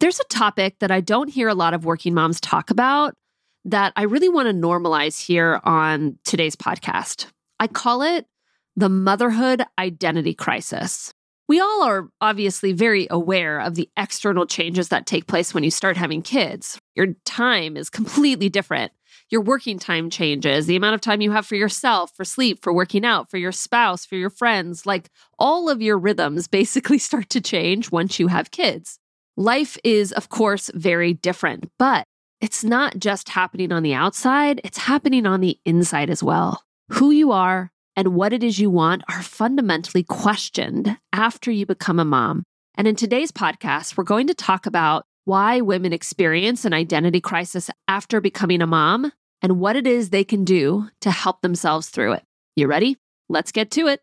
There's a topic that I don't hear a lot of working moms talk about that I really want to normalize here on today's podcast. I call it the motherhood identity crisis. We all are obviously very aware of the external changes that take place when you start having kids. Your time is completely different. Your working time changes, the amount of time you have for yourself, for sleep, for working out, for your spouse, for your friends, like all of your rhythms basically start to change once you have kids. Life is, of course, very different, but it's not just happening on the outside, it's happening on the inside as well. Who you are and what it is you want are fundamentally questioned after you become a mom. And in today's podcast, we're going to talk about why women experience an identity crisis after becoming a mom and what it is they can do to help themselves through it. You ready? Let's get to it.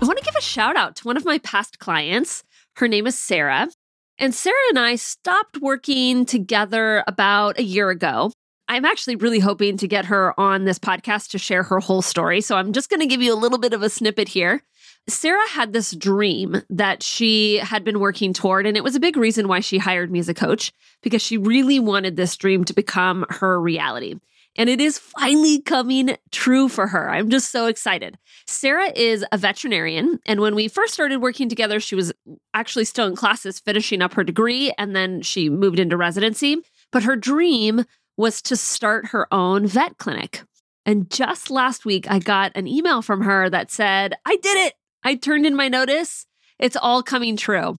I want to give a shout out to one of my past clients. Her name is Sarah. And Sarah and I stopped working together about a year ago. I'm actually really hoping to get her on this podcast to share her whole story. So I'm just going to give you a little bit of a snippet here. Sarah had this dream that she had been working toward, and it was a big reason why she hired me as a coach because she really wanted this dream to become her reality and it is finally coming true for her. I'm just so excited. Sarah is a veterinarian, and when we first started working together, she was actually still in classes finishing up her degree, and then she moved into residency. But her dream was to start her own vet clinic. And just last week, I got an email from her that said, I did it. I turned in my notice. It's all coming true.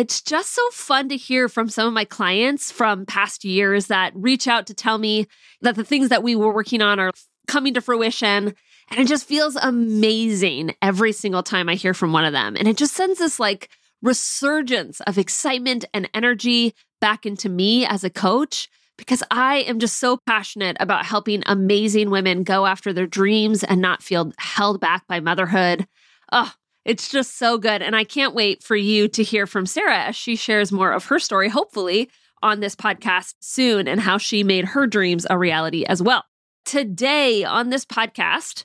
It's just so fun to hear from some of my clients from past years that reach out to tell me that the things that we were working on are coming to fruition. And it just feels amazing every single time I hear from one of them. And it just sends this like resurgence of excitement and energy back into me as a coach because I am just so passionate about helping amazing women go after their dreams and not feel held back by motherhood. Oh, it's just so good. And I can't wait for you to hear from Sarah as she shares more of her story, hopefully on this podcast soon, and how she made her dreams a reality as well. Today on this podcast,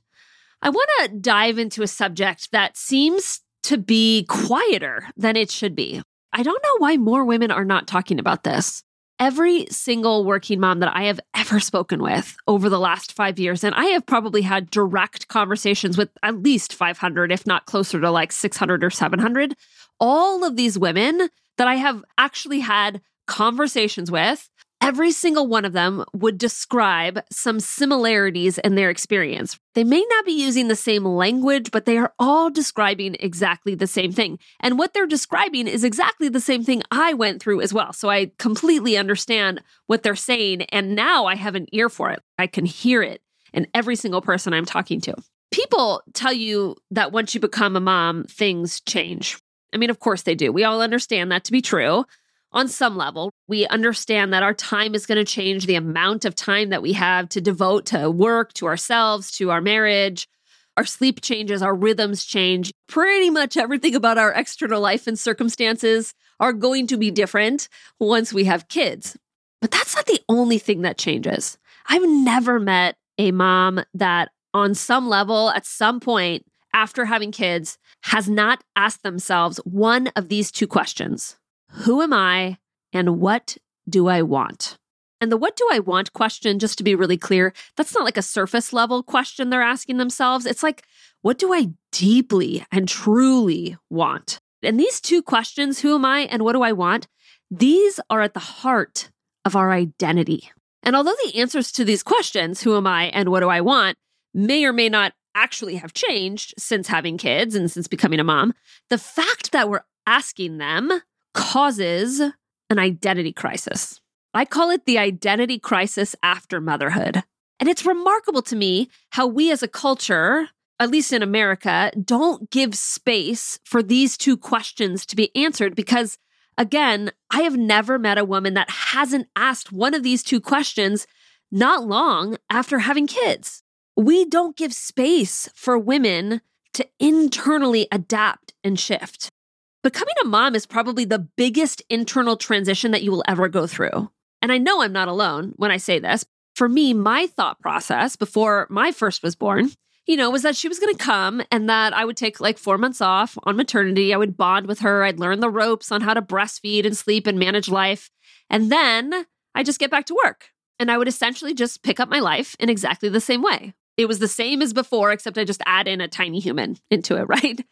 I want to dive into a subject that seems to be quieter than it should be. I don't know why more women are not talking about this every single working mom that I have ever spoken with over the last five years, and I have probably had direct conversations with at least 500, if not closer to like 600 or 700, all of these women that I have actually had conversations with every single one of them would describe some similarities in their experience. They may not be using the same language, but they are all describing exactly the same thing. And what they're describing is exactly the same thing I went through as well. So I completely understand what they're saying. And now I have an ear for it. I can hear it in every single person I'm talking to. People tell you that once you become a mom, things change. I mean, of course they do. We all understand that to be true on some level. We understand that our time is going to change, the amount of time that we have to devote to work, to ourselves, to our marriage. Our sleep changes, our rhythms change. Pretty much everything about our external life and circumstances are going to be different once we have kids. But that's not the only thing that changes. I've never met a mom that, on some level, at some point after having kids, has not asked themselves one of these two questions who am I and what do I want? And the what do I want question, just to be really clear, that's not like a surface level question they're asking themselves. It's like, what do I deeply and truly want? And these two questions, who am I and what do I want? These are at the heart of our identity. And although the answers to these questions, who am I and what do I want, may or may not actually have changed since having kids and since becoming a mom, the fact that we're asking them causes an identity crisis. I call it the identity crisis after motherhood. And it's remarkable to me how we as a culture at least in America, don't give space for these two questions to be answered because, again, I have never met a woman that hasn't asked one of these two questions not long after having kids. We don't give space for women to internally adapt and shift. Becoming a mom is probably the biggest internal transition that you will ever go through. And I know I'm not alone when I say this. For me, my thought process before my first was born you know, was that she was going to come and that I would take like four months off on maternity. I would bond with her. I'd learn the ropes on how to breastfeed and sleep and manage life. And then I just get back to work and I would essentially just pick up my life in exactly the same way. It was the same as before, except I just add in a tiny human into it, right?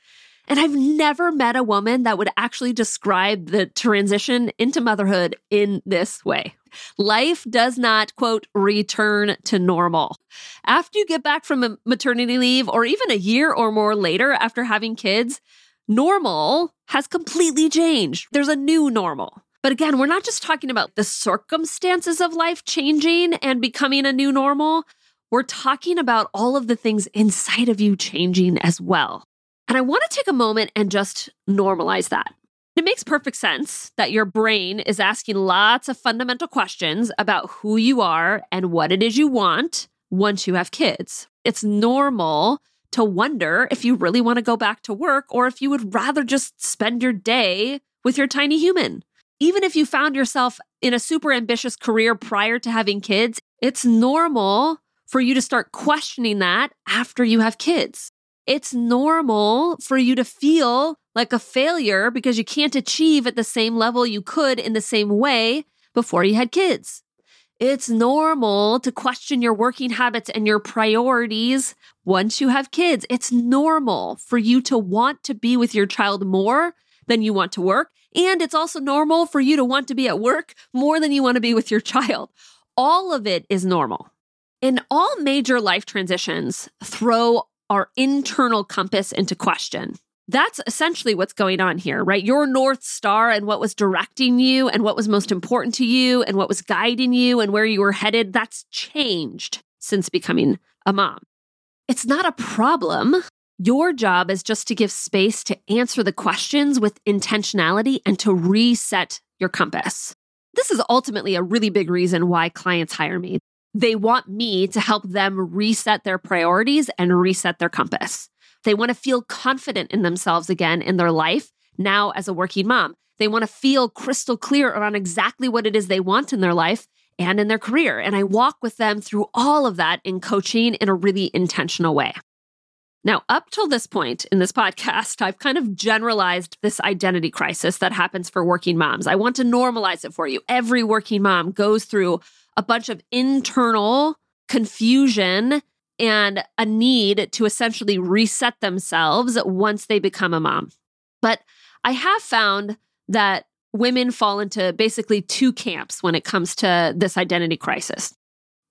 And I've never met a woman that would actually describe the transition into motherhood in this way. Life does not, quote, return to normal. After you get back from maternity leave, or even a year or more later after having kids, normal has completely changed. There's a new normal. But again, we're not just talking about the circumstances of life changing and becoming a new normal. We're talking about all of the things inside of you changing as well. And I want to take a moment and just normalize that. It makes perfect sense that your brain is asking lots of fundamental questions about who you are and what it is you want once you have kids. It's normal to wonder if you really want to go back to work or if you would rather just spend your day with your tiny human. Even if you found yourself in a super ambitious career prior to having kids, it's normal for you to start questioning that after you have kids. It's normal for you to feel like a failure because you can't achieve at the same level you could in the same way before you had kids. It's normal to question your working habits and your priorities once you have kids. It's normal for you to want to be with your child more than you want to work. And it's also normal for you to want to be at work more than you want to be with your child. All of it is normal. In all major life transitions, throw our internal compass into question. That's essentially what's going on here, right? Your North Star and what was directing you and what was most important to you and what was guiding you and where you were headed, that's changed since becoming a mom. It's not a problem. Your job is just to give space to answer the questions with intentionality and to reset your compass. This is ultimately a really big reason why clients hire me. They want me to help them reset their priorities and reset their compass. They want to feel confident in themselves again in their life now as a working mom. They want to feel crystal clear around exactly what it is they want in their life and in their career. And I walk with them through all of that in coaching in a really intentional way. Now, up till this point in this podcast, I've kind of generalized this identity crisis that happens for working moms. I want to normalize it for you. Every working mom goes through a bunch of internal confusion and a need to essentially reset themselves once they become a mom. But I have found that women fall into basically two camps when it comes to this identity crisis.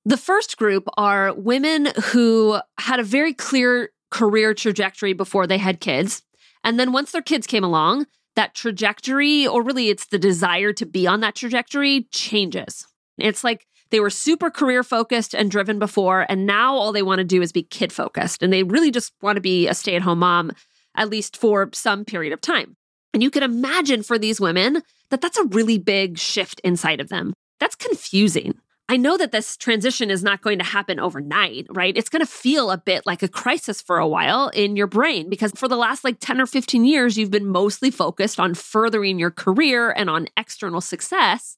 The first group are women who had a very clear career trajectory before they had kids. And then once their kids came along, that trajectory, or really it's the desire to be on that trajectory, changes. It's like they were super career focused and driven before, and now all they want to do is be kid focused. And they really just want to be a stay at home mom, at least for some period of time. And you can imagine for these women that that's a really big shift inside of them. That's confusing. I know that this transition is not going to happen overnight, right? It's going to feel a bit like a crisis for a while in your brain because for the last like 10 or 15 years, you've been mostly focused on furthering your career and on external success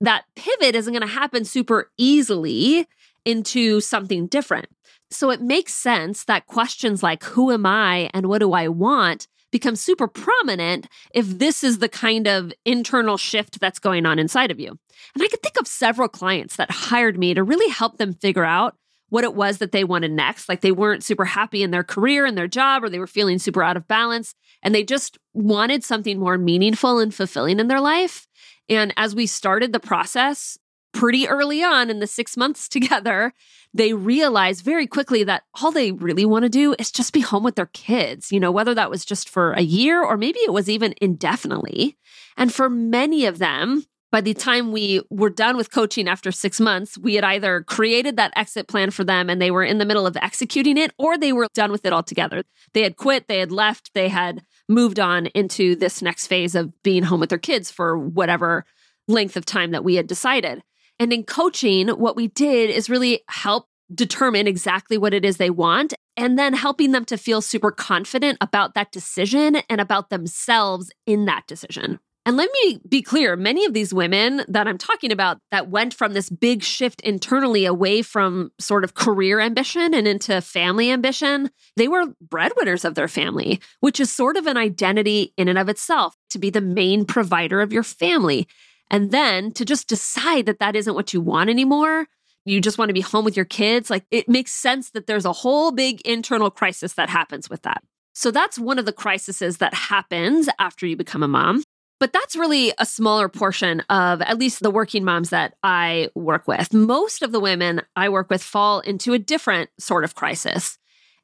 that pivot isn't going to happen super easily into something different. So it makes sense that questions like, who am I and what do I want? become super prominent if this is the kind of internal shift that's going on inside of you. And I could think of several clients that hired me to really help them figure out what it was that they wanted next. Like they weren't super happy in their career and their job, or they were feeling super out of balance, and they just wanted something more meaningful and fulfilling in their life. And as we started the process pretty early on in the six months together, they realized very quickly that all they really want to do is just be home with their kids, you know, whether that was just for a year or maybe it was even indefinitely. And for many of them, by the time we were done with coaching after six months, we had either created that exit plan for them and they were in the middle of executing it, or they were done with it altogether. They had quit, they had left, they had moved on into this next phase of being home with their kids for whatever length of time that we had decided. And in coaching, what we did is really help determine exactly what it is they want and then helping them to feel super confident about that decision and about themselves in that decision. And let me be clear many of these women that I'm talking about that went from this big shift internally away from sort of career ambition and into family ambition, they were breadwinners of their family, which is sort of an identity in and of itself to be the main provider of your family. And then to just decide that that isn't what you want anymore, you just want to be home with your kids, like it makes sense that there's a whole big internal crisis that happens with that. So that's one of the crises that happens after you become a mom. But that's really a smaller portion of at least the working moms that I work with. Most of the women I work with fall into a different sort of crisis.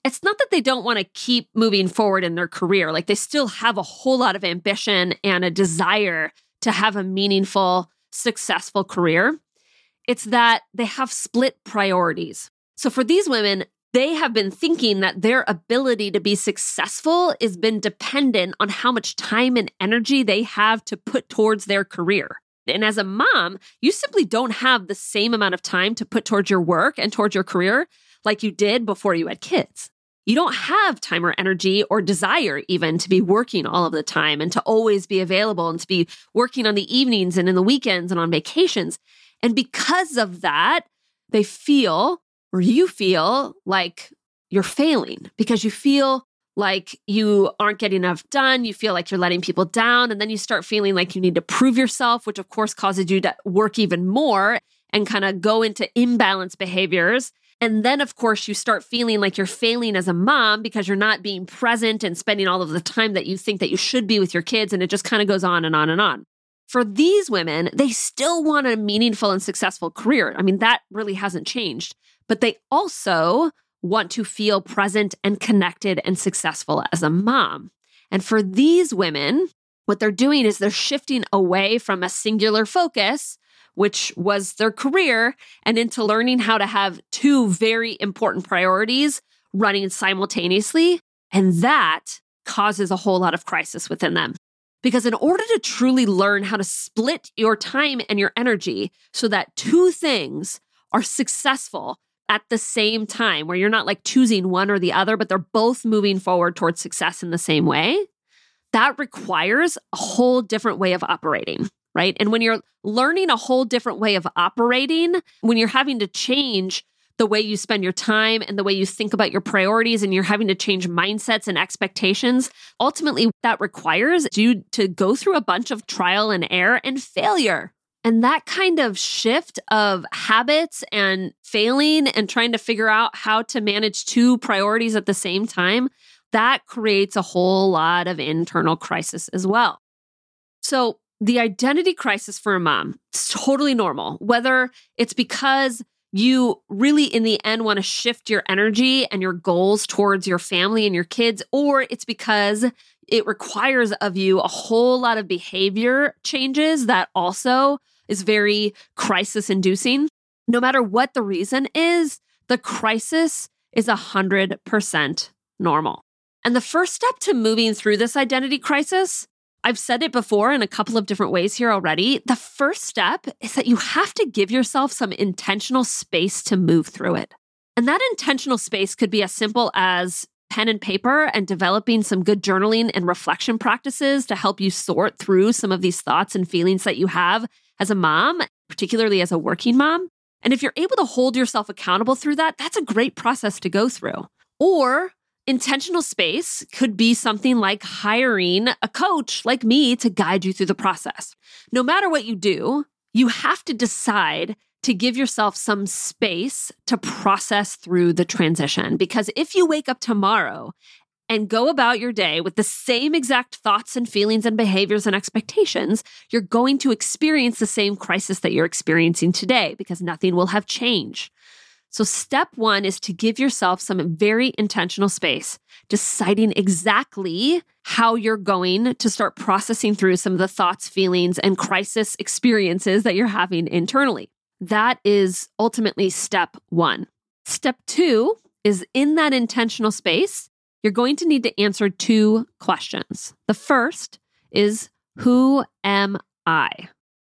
It's not that they don't want to keep moving forward in their career, like they still have a whole lot of ambition and a desire to have a meaningful, successful career. It's that they have split priorities. So for these women, they have been thinking that their ability to be successful has been dependent on how much time and energy they have to put towards their career. And as a mom, you simply don't have the same amount of time to put towards your work and towards your career like you did before you had kids. You don't have time or energy or desire even to be working all of the time and to always be available and to be working on the evenings and in the weekends and on vacations. And because of that, they feel or you feel like you're failing because you feel like you aren't getting enough done. You feel like you're letting people down. And then you start feeling like you need to prove yourself, which of course causes you to work even more and kind of go into imbalance behaviors. And then, of course, you start feeling like you're failing as a mom because you're not being present and spending all of the time that you think that you should be with your kids. And it just kind of goes on and on and on. For these women, they still want a meaningful and successful career. I mean, that really hasn't changed but they also want to feel present and connected and successful as a mom. And for these women, what they're doing is they're shifting away from a singular focus, which was their career, and into learning how to have two very important priorities running simultaneously. And that causes a whole lot of crisis within them. Because in order to truly learn how to split your time and your energy so that two things are successful at the same time, where you're not like choosing one or the other, but they're both moving forward towards success in the same way, that requires a whole different way of operating, right? And when you're learning a whole different way of operating, when you're having to change the way you spend your time and the way you think about your priorities and you're having to change mindsets and expectations ultimately that requires you to go through a bunch of trial and error and failure and that kind of shift of habits and failing and trying to figure out how to manage two priorities at the same time, that creates a whole lot of internal crisis as well. So, the identity crisis for a mom is totally normal, whether it's because you really, in the end, want to shift your energy and your goals towards your family and your kids, or it's because it requires of you a whole lot of behavior changes that also is very crisis inducing. No matter what the reason is, the crisis is 100% normal. And the first step to moving through this identity crisis, I've said it before in a couple of different ways here already. The first step is that you have to give yourself some intentional space to move through it. And that intentional space could be as simple as pen and paper and developing some good journaling and reflection practices to help you sort through some of these thoughts and feelings that you have as a mom, particularly as a working mom. And if you're able to hold yourself accountable through that, that's a great process to go through. Or intentional space could be something like hiring a coach like me to guide you through the process. No matter what you do, you have to decide to give yourself some space to process through the transition. Because if you wake up tomorrow and go about your day with the same exact thoughts and feelings and behaviors and expectations, you're going to experience the same crisis that you're experiencing today because nothing will have changed. So, step one is to give yourself some very intentional space, deciding exactly how you're going to start processing through some of the thoughts, feelings, and crisis experiences that you're having internally. That is ultimately step one. Step two is in that intentional space, you're going to need to answer two questions. The first is Who am I?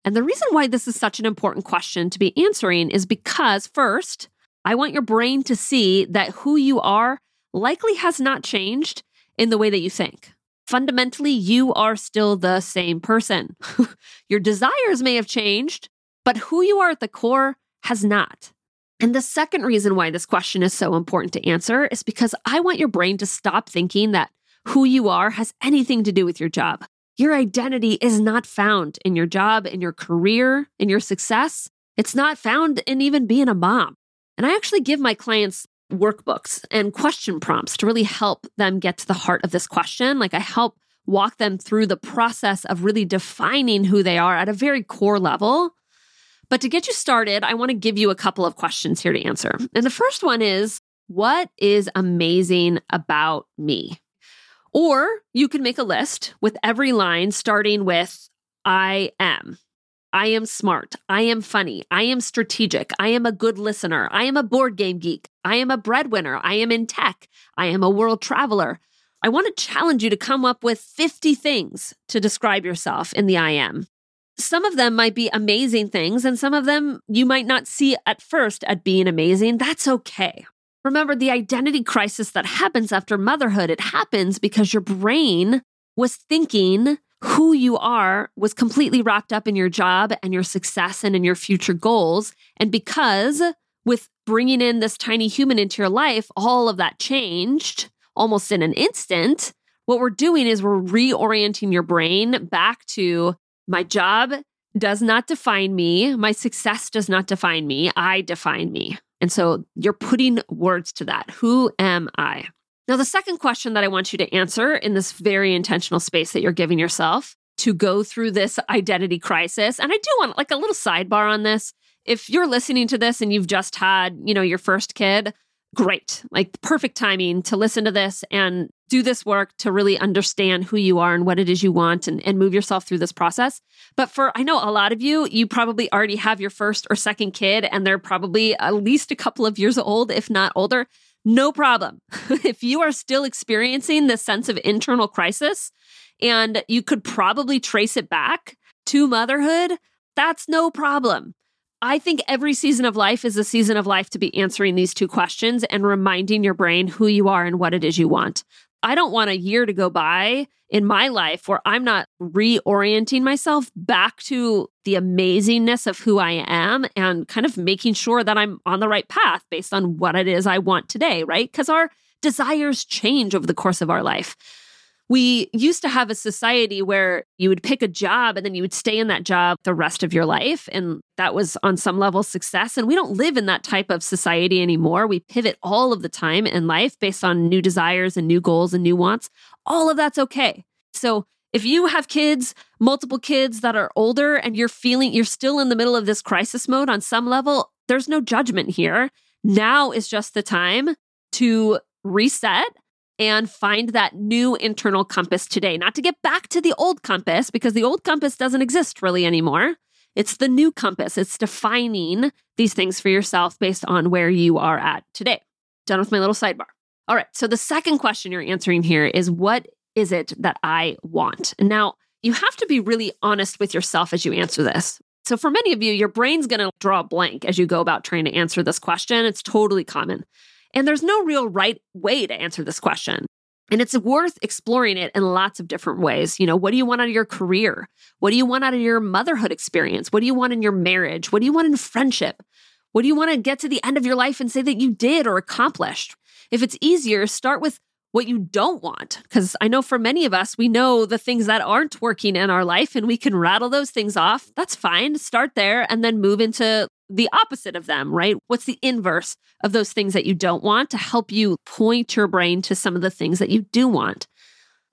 And the reason why this is such an important question to be answering is because, first, I want your brain to see that who you are likely has not changed in the way that you think. Fundamentally, you are still the same person. your desires may have changed, but who you are at the core has not. And the second reason why this question is so important to answer is because I want your brain to stop thinking that who you are has anything to do with your job. Your identity is not found in your job, in your career, in your success. It's not found in even being a mom. And I actually give my clients workbooks and question prompts to really help them get to the heart of this question. Like I help walk them through the process of really defining who they are at a very core level but to get you started, I want to give you a couple of questions here to answer. And the first one is What is amazing about me? Or you can make a list with every line starting with I am. I am smart. I am funny. I am strategic. I am a good listener. I am a board game geek. I am a breadwinner. I am in tech. I am a world traveler. I want to challenge you to come up with 50 things to describe yourself in the I am. Some of them might be amazing things, and some of them you might not see at first at being amazing. That's okay. Remember the identity crisis that happens after motherhood, it happens because your brain was thinking who you are was completely wrapped up in your job and your success and in your future goals. And because with bringing in this tiny human into your life, all of that changed almost in an instant. What we're doing is we're reorienting your brain back to my job does not define me. My success does not define me. I define me. And so you're putting words to that. Who am I? Now, the second question that I want you to answer in this very intentional space that you're giving yourself to go through this identity crisis, and I do want like a little sidebar on this. If you're listening to this and you've just had, you know, your first kid, great, like perfect timing to listen to this and do this work to really understand who you are and what it is you want and, and move yourself through this process. But for, I know a lot of you, you probably already have your first or second kid and they're probably at least a couple of years old, if not older. No problem. if you are still experiencing this sense of internal crisis and you could probably trace it back to motherhood, that's no problem. I think every season of life is a season of life to be answering these two questions and reminding your brain who you are and what it is you want. I don't want a year to go by in my life where I'm not reorienting myself back to the amazingness of who I am and kind of making sure that I'm on the right path based on what it is I want today, right? Because our desires change over the course of our life we used to have a society where you would pick a job and then you would stay in that job the rest of your life. And that was on some level success. And we don't live in that type of society anymore. We pivot all of the time in life based on new desires and new goals and new wants. All of that's okay. So if you have kids, multiple kids that are older, and you're feeling you're still in the middle of this crisis mode on some level, there's no judgment here. Now is just the time to reset and find that new internal compass today. Not to get back to the old compass, because the old compass doesn't exist really anymore. It's the new compass. It's defining these things for yourself based on where you are at today. Done with my little sidebar. All right. So the second question you're answering here is what is it that I want? Now, you have to be really honest with yourself as you answer this. So, for many of you, your brain's going to draw a blank as you go about trying to answer this question. It's totally common. And there's no real right way to answer this question. And it's worth exploring it in lots of different ways. You know, what do you want out of your career? What do you want out of your motherhood experience? What do you want in your marriage? What do you want in friendship? What do you want to get to the end of your life and say that you did or accomplished? If it's easier, start with what you don't want. Because I know for many of us, we know the things that aren't working in our life and we can rattle those things off. That's fine. Start there and then move into the opposite of them, right? What's the inverse of those things that you don't want to help you point your brain to some of the things that you do want?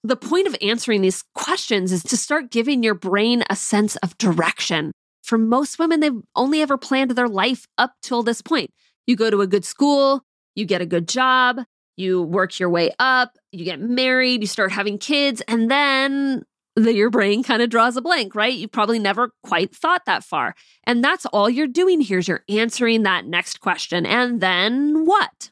The point of answering these questions is to start giving your brain a sense of direction. For most women, they've only ever planned their life up till this point. You go to a good school, you get a good job, you work your way up, you get married, you start having kids, and then the, your brain kind of draws a blank, right? You probably never quite thought that far. And that's all you're doing here is you're answering that next question. And then what?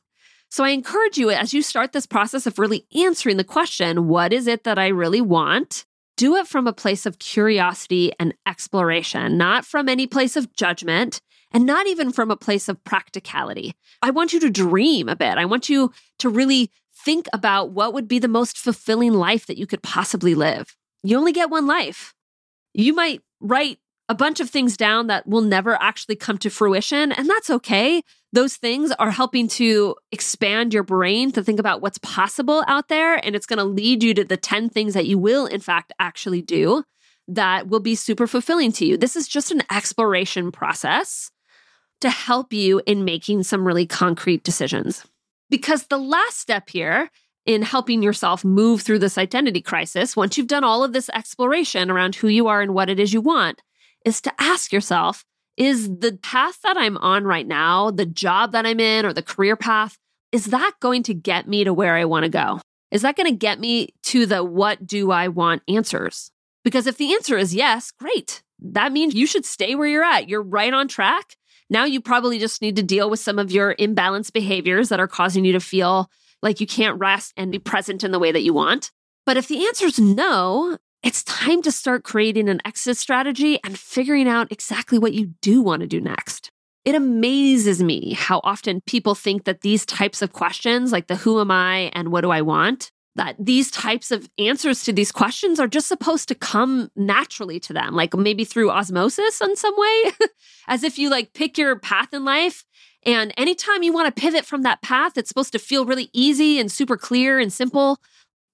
So I encourage you as you start this process of really answering the question, what is it that I really want? Do it from a place of curiosity and exploration, not from any place of judgment and not even from a place of practicality. I want you to dream a bit. I want you to really think about what would be the most fulfilling life that you could possibly live. You only get one life. You might write a bunch of things down that will never actually come to fruition, and that's okay. Those things are helping to expand your brain to think about what's possible out there, and it's going to lead you to the 10 things that you will, in fact, actually do that will be super fulfilling to you. This is just an exploration process to help you in making some really concrete decisions. Because the last step here in helping yourself move through this identity crisis, once you've done all of this exploration around who you are and what it is you want, is to ask yourself is the path that I'm on right now, the job that I'm in, or the career path, is that going to get me to where I want to go? Is that going to get me to the what do I want answers? Because if the answer is yes, great. That means you should stay where you're at. You're right on track. Now you probably just need to deal with some of your imbalanced behaviors that are causing you to feel like you can't rest and be present in the way that you want. But if the answer is no, it's time to start creating an exit strategy and figuring out exactly what you do want to do next. It amazes me how often people think that these types of questions, like the who am I and what do I want, that these types of answers to these questions are just supposed to come naturally to them, like maybe through osmosis in some way, as if you like pick your path in life. And anytime you want to pivot from that path, it's supposed to feel really easy and super clear and simple.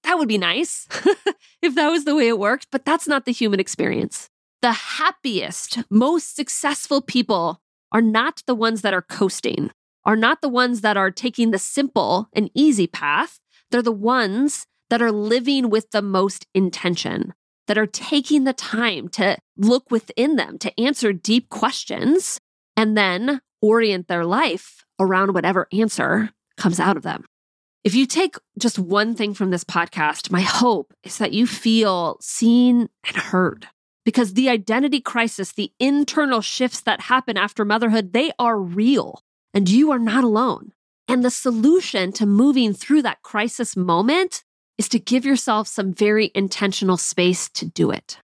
That would be nice if that was the way it worked, but that's not the human experience. The happiest, most successful people are not the ones that are coasting, are not the ones that are taking the simple and easy path they're the ones that are living with the most intention, that are taking the time to look within them, to answer deep questions, and then orient their life around whatever answer comes out of them. If you take just one thing from this podcast, my hope is that you feel seen and heard. Because the identity crisis, the internal shifts that happen after motherhood, they are real and you are not alone. And the solution to moving through that crisis moment is to give yourself some very intentional space to do it.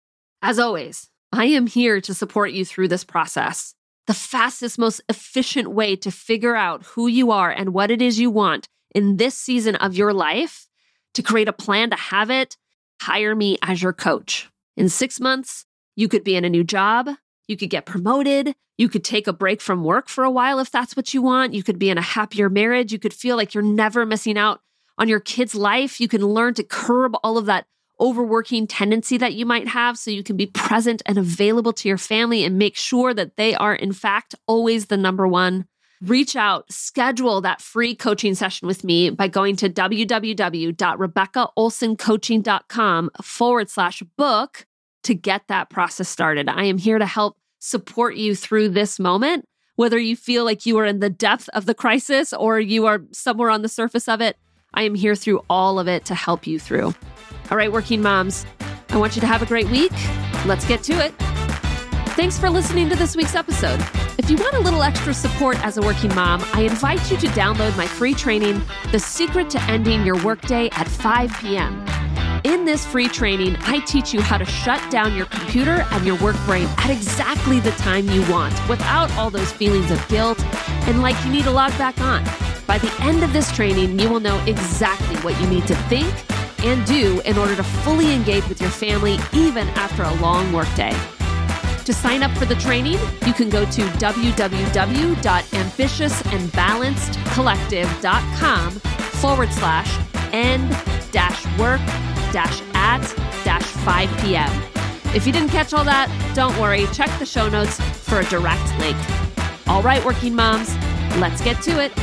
As always, I am here to support you through this process. The fastest, most efficient way to figure out who you are and what it is you want in this season of your life, to create a plan to have it, hire me as your coach. In six months, you could be in a new job, you could get promoted. You could take a break from work for a while if that's what you want. You could be in a happier marriage. You could feel like you're never missing out on your kid's life. You can learn to curb all of that overworking tendency that you might have so you can be present and available to your family and make sure that they are, in fact, always the number one. Reach out, schedule that free coaching session with me by going to www.rebeccaolsoncoaching.com forward slash book to get that process started. I am here to help support you through this moment, whether you feel like you are in the depth of the crisis or you are somewhere on the surface of it. I am here through all of it to help you through. All right, working moms, I want you to have a great week. Let's get to it. Thanks for listening to this week's episode. If you want a little extra support as a working mom, I invite you to download my free training, The Secret to Ending Your Workday at 5 p.m. In this free training, I teach you how to shut down your computer and your work brain at exactly the time you want without all those feelings of guilt and like you need to log back on. By the end of this training, you will know exactly what you need to think and do in order to fully engage with your family even after a long workday. To sign up for the training, you can go to www.ambitiousandbalancedcollective.com forward slash end dash work dash at dash 5 p.m. If you didn't catch all that, don't worry. Check the show notes for a direct link. All right, working moms, let's get to it.